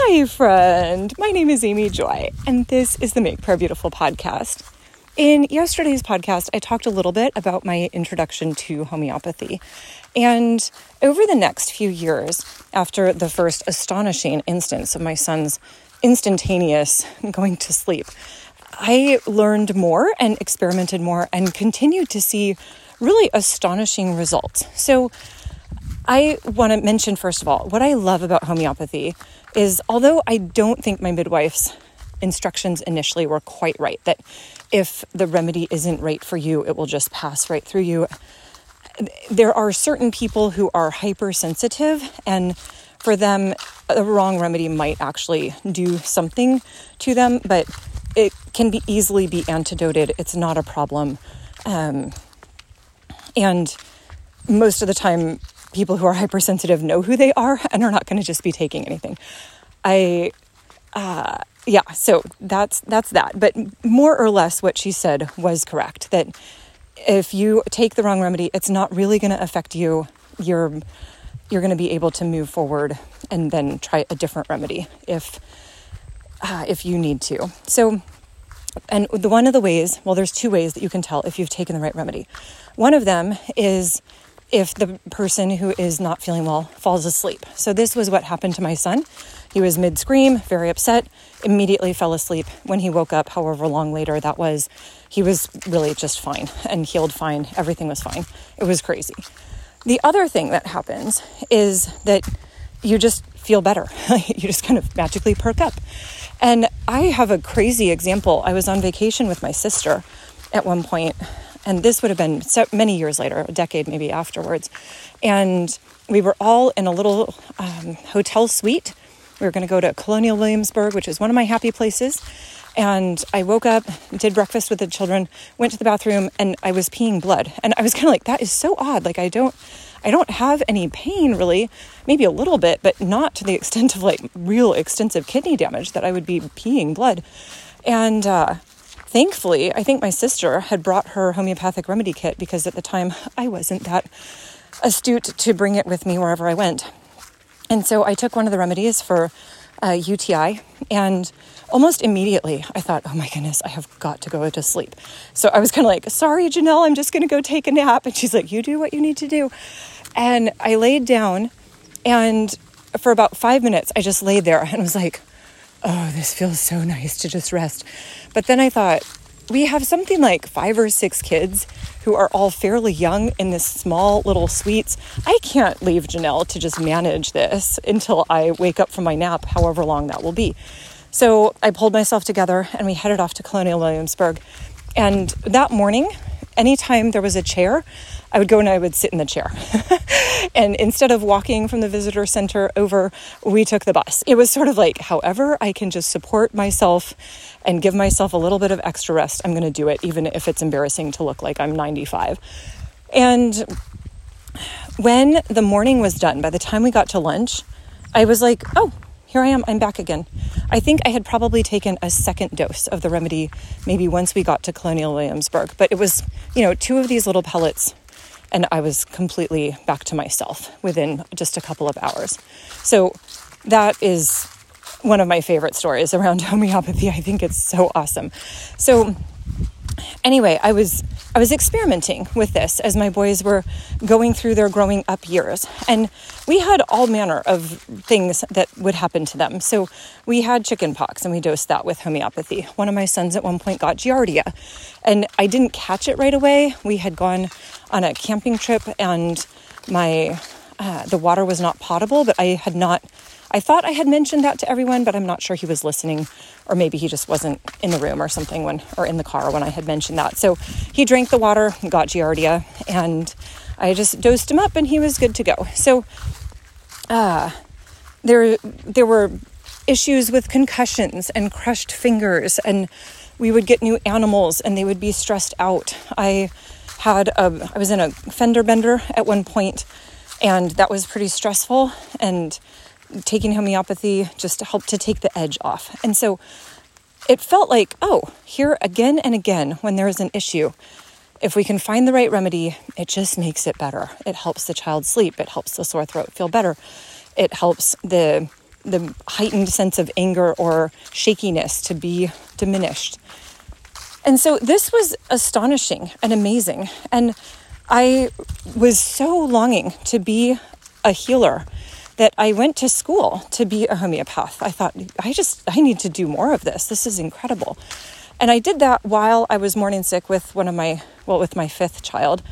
Hi, friend. My name is Amy Joy, and this is the Make Prayer Beautiful podcast. In yesterday's podcast, I talked a little bit about my introduction to homeopathy. And over the next few years, after the first astonishing instance of my son's instantaneous going to sleep, I learned more and experimented more and continued to see really astonishing results. So, I want to mention, first of all, what I love about homeopathy is although I don't think my midwife's instructions initially were quite right, that if the remedy isn't right for you, it will just pass right through you. There are certain people who are hypersensitive, and for them, the wrong remedy might actually do something to them, but it can be easily be antidoted. It's not a problem. Um, and most of the time, people who are hypersensitive know who they are and are not going to just be taking anything. I, uh, yeah, so that's that's that. But more or less, what she said was correct. That if you take the wrong remedy, it's not really going to affect you. You're you're going to be able to move forward and then try a different remedy if uh, if you need to. So, and the one of the ways, well, there's two ways that you can tell if you've taken the right remedy. One of them is if the person who is not feeling well falls asleep. So, this was what happened to my son. He was mid scream, very upset, immediately fell asleep. When he woke up, however long later that was, he was really just fine and healed fine. Everything was fine. It was crazy. The other thing that happens is that you just feel better. you just kind of magically perk up. And I have a crazy example. I was on vacation with my sister at one point and this would have been so many years later, a decade maybe afterwards. And we were all in a little um, hotel suite. We were going to go to Colonial Williamsburg, which is one of my happy places. And I woke up, did breakfast with the children, went to the bathroom, and I was peeing blood. And I was kind of like, that is so odd. Like I don't, I don't have any pain really, maybe a little bit, but not to the extent of like real extensive kidney damage that I would be peeing blood. And uh, thankfully, I think my sister had brought her homeopathic remedy kit because at the time I wasn't that astute to bring it with me wherever I went. And so I took one of the remedies for uh, UTI, and almost immediately I thought, oh my goodness, I have got to go to sleep. So I was kind of like, sorry, Janelle, I'm just going to go take a nap. And she's like, you do what you need to do. And I laid down, and for about five minutes, I just laid there and was like, oh, this feels so nice to just rest. But then I thought, we have something like five or six kids who are all fairly young in this small little suites. I can't leave Janelle to just manage this until I wake up from my nap, however long that will be. So I pulled myself together and we headed off to Colonial Williamsburg. And that morning, anytime there was a chair, I would go and I would sit in the chair. and instead of walking from the visitor center over, we took the bus. It was sort of like, however, I can just support myself and give myself a little bit of extra rest, I'm going to do it, even if it's embarrassing to look like I'm 95. And when the morning was done, by the time we got to lunch, I was like, oh, here I am, I'm back again. I think I had probably taken a second dose of the remedy maybe once we got to Colonial Williamsburg, but it was, you know, two of these little pellets and I was completely back to myself within just a couple of hours. So that is one of my favorite stories around homeopathy. I think it's so awesome. So anyway, I was I was experimenting with this as my boys were going through their growing up years. And we had all manner of things that would happen to them. So we had chicken pox and we dosed that with homeopathy. One of my sons at one point got giardia. And I didn't catch it right away. We had gone on a camping trip and my uh, the water was not potable, but I had not I thought I had mentioned that to everyone, but I'm not sure he was listening, or maybe he just wasn't in the room or something when, or in the car when I had mentioned that. So he drank the water, got Giardia, and I just dosed him up, and he was good to go. So, uh, there, there were issues with concussions and crushed fingers, and we would get new animals, and they would be stressed out. I had a, I was in a fender bender at one point, and that was pretty stressful, and taking homeopathy just helped to take the edge off. And so it felt like, oh, here again and again, when there is an issue, if we can find the right remedy, it just makes it better. It helps the child sleep, it helps the sore throat feel better, it helps the the heightened sense of anger or shakiness to be diminished. And so this was astonishing and amazing. And I was so longing to be a healer that I went to school to be a homeopath. I thought, I just, I need to do more of this. This is incredible. And I did that while I was morning sick with one of my, well, with my fifth child.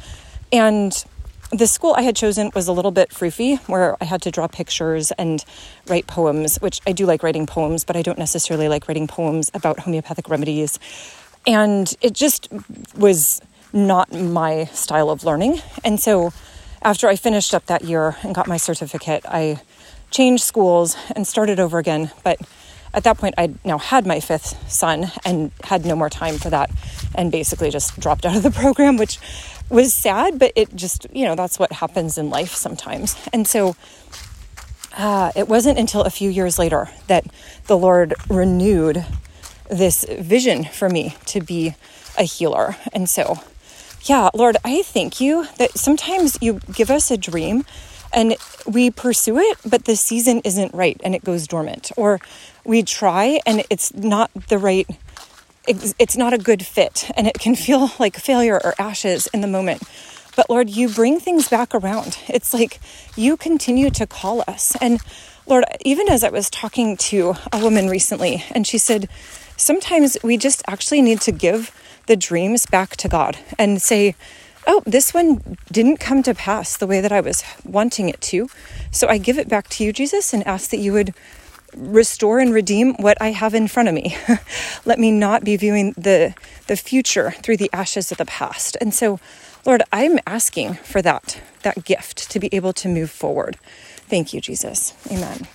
And the school I had chosen was a little bit froofy, where I had to draw pictures and write poems, which I do like writing poems, but I don't necessarily like writing poems about homeopathic remedies. And it just was not my style of learning. And so after I finished up that year and got my certificate, I changed schools and started over again. But at that point, I'd now had my fifth son and had no more time for that and basically just dropped out of the program, which was sad, but it just, you know, that's what happens in life sometimes. And so uh, it wasn't until a few years later that the Lord renewed this vision for me to be a healer. And so, yeah, Lord, I thank you that sometimes you give us a dream and we pursue it, but the season isn't right and it goes dormant. Or we try and it's not the right it's not a good fit and it can feel like failure or ashes in the moment. But Lord, you bring things back around. It's like you continue to call us. And Lord, even as I was talking to a woman recently, and she said, sometimes we just actually need to give the dreams back to God and say, oh, this one didn't come to pass the way that I was wanting it to. So I give it back to you, Jesus, and ask that you would restore and redeem what I have in front of me. Let me not be viewing the the future through the ashes of the past. And so, Lord, I'm asking for that that gift to be able to move forward. Thank you, Jesus. Amen.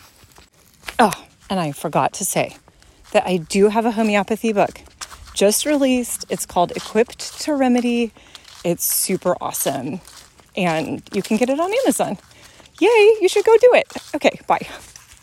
Oh, and I forgot to say that I do have a homeopathy book just released. It's called Equipped to Remedy. It's super awesome. And you can get it on Amazon. Yay, you should go do it. Okay, bye.